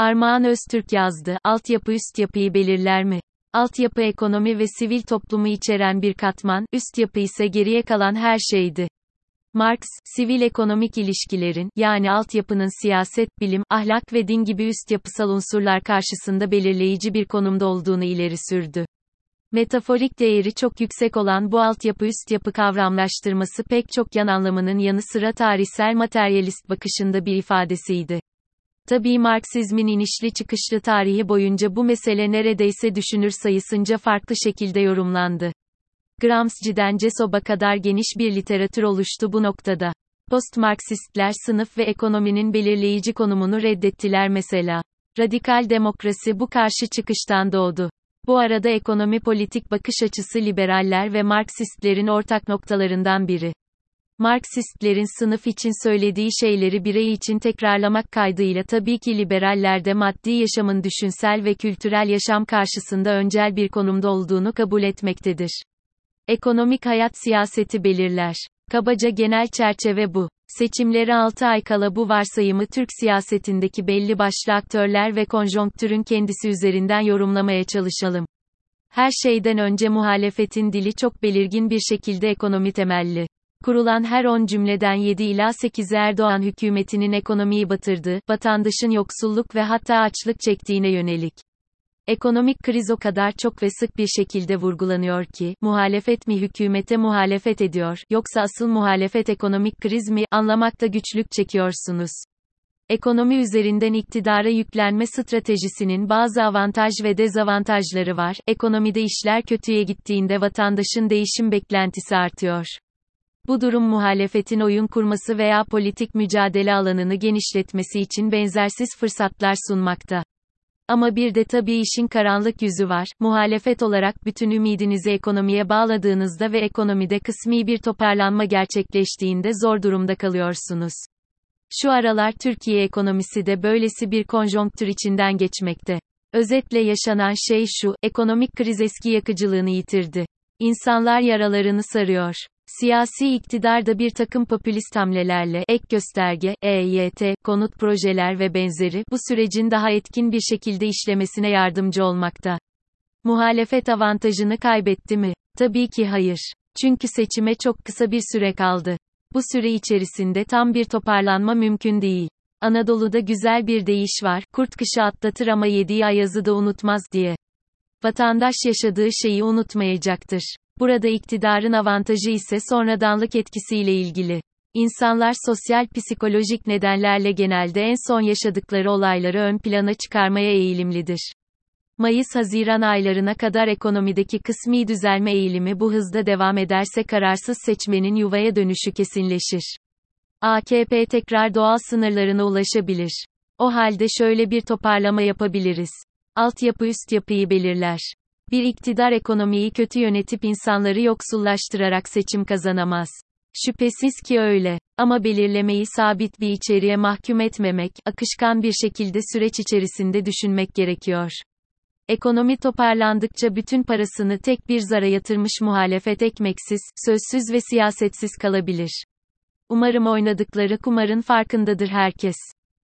Armağan Öztürk yazdı. Altyapı üst yapıyı belirler mi? Altyapı ekonomi ve sivil toplumu içeren bir katman, üst yapı ise geriye kalan her şeydi. Marx, sivil ekonomik ilişkilerin, yani altyapının siyaset, bilim, ahlak ve din gibi üst yapısal unsurlar karşısında belirleyici bir konumda olduğunu ileri sürdü. Metaforik değeri çok yüksek olan bu altyapı üst yapı kavramlaştırması pek çok yan anlamının yanı sıra tarihsel materyalist bakışında bir ifadesiydi. Tabii Marksizmin inişli çıkışlı tarihi boyunca bu mesele neredeyse düşünür sayısınca farklı şekilde yorumlandı. Gramsci'den Cesob'a kadar geniş bir literatür oluştu bu noktada. Post-Marksistler sınıf ve ekonominin belirleyici konumunu reddettiler mesela. Radikal demokrasi bu karşı çıkıştan doğdu. Bu arada ekonomi politik bakış açısı liberaller ve Marksistlerin ortak noktalarından biri. Marksistlerin sınıf için söylediği şeyleri birey için tekrarlamak kaydıyla tabii ki liberaller de maddi yaşamın düşünsel ve kültürel yaşam karşısında öncel bir konumda olduğunu kabul etmektedir. Ekonomik hayat siyaseti belirler. Kabaca genel çerçeve bu. Seçimlere 6 ay kala bu varsayımı Türk siyasetindeki belli başlı aktörler ve konjonktürün kendisi üzerinden yorumlamaya çalışalım. Her şeyden önce muhalefetin dili çok belirgin bir şekilde ekonomi temelli. Kurulan her 10 cümleden 7 ila 8 Erdoğan hükümetinin ekonomiyi batırdığı, vatandaşın yoksulluk ve hatta açlık çektiğine yönelik. Ekonomik kriz o kadar çok ve sık bir şekilde vurgulanıyor ki, muhalefet mi hükümete muhalefet ediyor, yoksa asıl muhalefet ekonomik kriz mi, anlamakta güçlük çekiyorsunuz. Ekonomi üzerinden iktidara yüklenme stratejisinin bazı avantaj ve dezavantajları var. Ekonomide işler kötüye gittiğinde vatandaşın değişim beklentisi artıyor. Bu durum muhalefetin oyun kurması veya politik mücadele alanını genişletmesi için benzersiz fırsatlar sunmakta. Ama bir de tabii işin karanlık yüzü var. Muhalefet olarak bütün ümidinizi ekonomiye bağladığınızda ve ekonomide kısmi bir toparlanma gerçekleştiğinde zor durumda kalıyorsunuz. Şu aralar Türkiye ekonomisi de böylesi bir konjonktür içinden geçmekte. Özetle yaşanan şey şu, ekonomik kriz eski yakıcılığını yitirdi. İnsanlar yaralarını sarıyor. Siyasi iktidar da bir takım popülist hamlelerle, ek gösterge, EYT, konut projeler ve benzeri, bu sürecin daha etkin bir şekilde işlemesine yardımcı olmakta. Muhalefet avantajını kaybetti mi? Tabii ki hayır. Çünkü seçime çok kısa bir süre kaldı. Bu süre içerisinde tam bir toparlanma mümkün değil. Anadolu'da güzel bir deyiş var, kurt kışı atlatır ama yediği ayazı da unutmaz diye. Vatandaş yaşadığı şeyi unutmayacaktır. Burada iktidarın avantajı ise sonradanlık etkisiyle ilgili. İnsanlar sosyal psikolojik nedenlerle genelde en son yaşadıkları olayları ön plana çıkarmaya eğilimlidir. Mayıs-Haziran aylarına kadar ekonomideki kısmi düzelme eğilimi bu hızda devam ederse kararsız seçmenin yuvaya dönüşü kesinleşir. AKP tekrar doğal sınırlarına ulaşabilir. O halde şöyle bir toparlama yapabiliriz. Altyapı üst yapıyı belirler. Bir iktidar ekonomiyi kötü yönetip insanları yoksullaştırarak seçim kazanamaz. Şüphesiz ki öyle. Ama belirlemeyi sabit bir içeriğe mahkum etmemek, akışkan bir şekilde süreç içerisinde düşünmek gerekiyor. Ekonomi toparlandıkça bütün parasını tek bir zara yatırmış muhalefet ekmeksiz, sözsüz ve siyasetsiz kalabilir. Umarım oynadıkları kumarın farkındadır herkes.